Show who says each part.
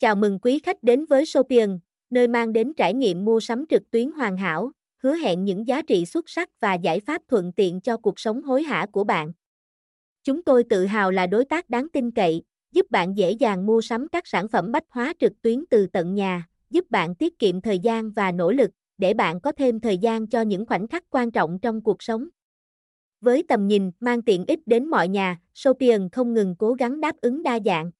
Speaker 1: Chào mừng quý khách đến với Sopian, nơi mang đến trải nghiệm mua sắm trực tuyến hoàn hảo, hứa hẹn những giá trị xuất sắc và giải pháp thuận tiện cho cuộc sống hối hả của bạn. Chúng tôi tự hào là đối tác đáng tin cậy, giúp bạn dễ dàng mua sắm các sản phẩm bách hóa trực tuyến từ tận nhà, giúp bạn tiết kiệm thời gian và nỗ lực để bạn có thêm thời gian cho những khoảnh khắc quan trọng trong cuộc sống. Với tầm nhìn mang tiện ích đến mọi nhà, Sopian không ngừng cố gắng đáp ứng đa dạng